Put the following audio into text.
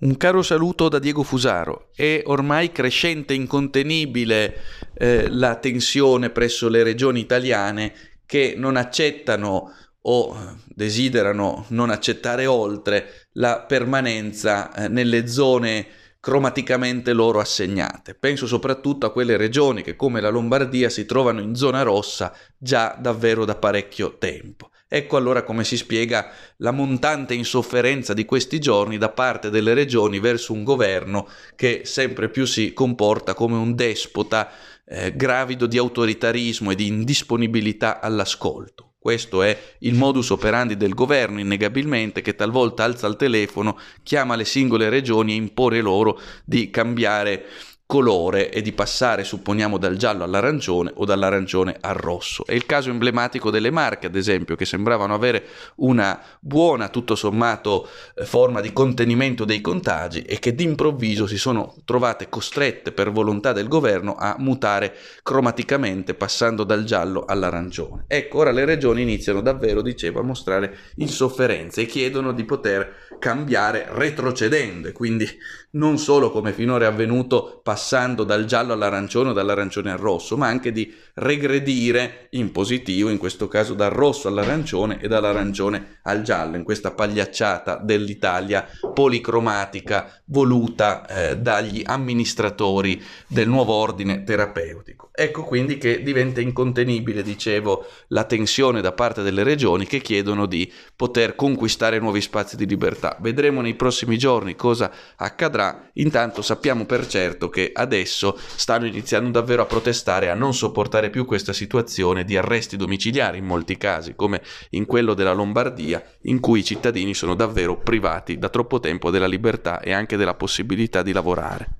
Un caro saluto da Diego Fusaro. È ormai crescente e incontenibile eh, la tensione presso le regioni italiane che non accettano o desiderano non accettare oltre la permanenza eh, nelle zone cromaticamente loro assegnate. Penso soprattutto a quelle regioni che come la Lombardia si trovano in zona rossa già davvero da parecchio tempo. Ecco allora come si spiega la montante insofferenza di questi giorni da parte delle regioni verso un governo che sempre più si comporta come un despota eh, gravido di autoritarismo e di indisponibilità all'ascolto. Questo è il modus operandi del governo, innegabilmente, che talvolta alza il telefono, chiama le singole regioni e impone loro di cambiare colore e di passare, supponiamo, dal giallo all'arancione o dall'arancione al rosso. È il caso emblematico delle Marche, ad esempio, che sembravano avere una buona, tutto sommato, eh, forma di contenimento dei contagi e che d'improvviso si sono trovate costrette per volontà del governo a mutare cromaticamente passando dal giallo all'arancione. Ecco, ora le regioni iniziano davvero, dicevo, a mostrare insofferenza e chiedono di poter cambiare retrocedendo, quindi non solo come finora è avvenuto passando dal giallo all'arancione o dall'arancione al rosso, ma anche di regredire in positivo, in questo caso dal rosso all'arancione e dall'arancione al giallo, in questa pagliacciata dell'Italia policromatica voluta eh, dagli amministratori del nuovo ordine terapeutico. Ecco quindi che diventa incontenibile, dicevo, la tensione da parte delle regioni che chiedono di poter conquistare nuovi spazi di libertà. Vedremo nei prossimi giorni cosa accadrà, intanto sappiamo per certo adesso stanno iniziando davvero a protestare, a non sopportare più questa situazione di arresti domiciliari in molti casi, come in quello della Lombardia, in cui i cittadini sono davvero privati da troppo tempo della libertà e anche della possibilità di lavorare.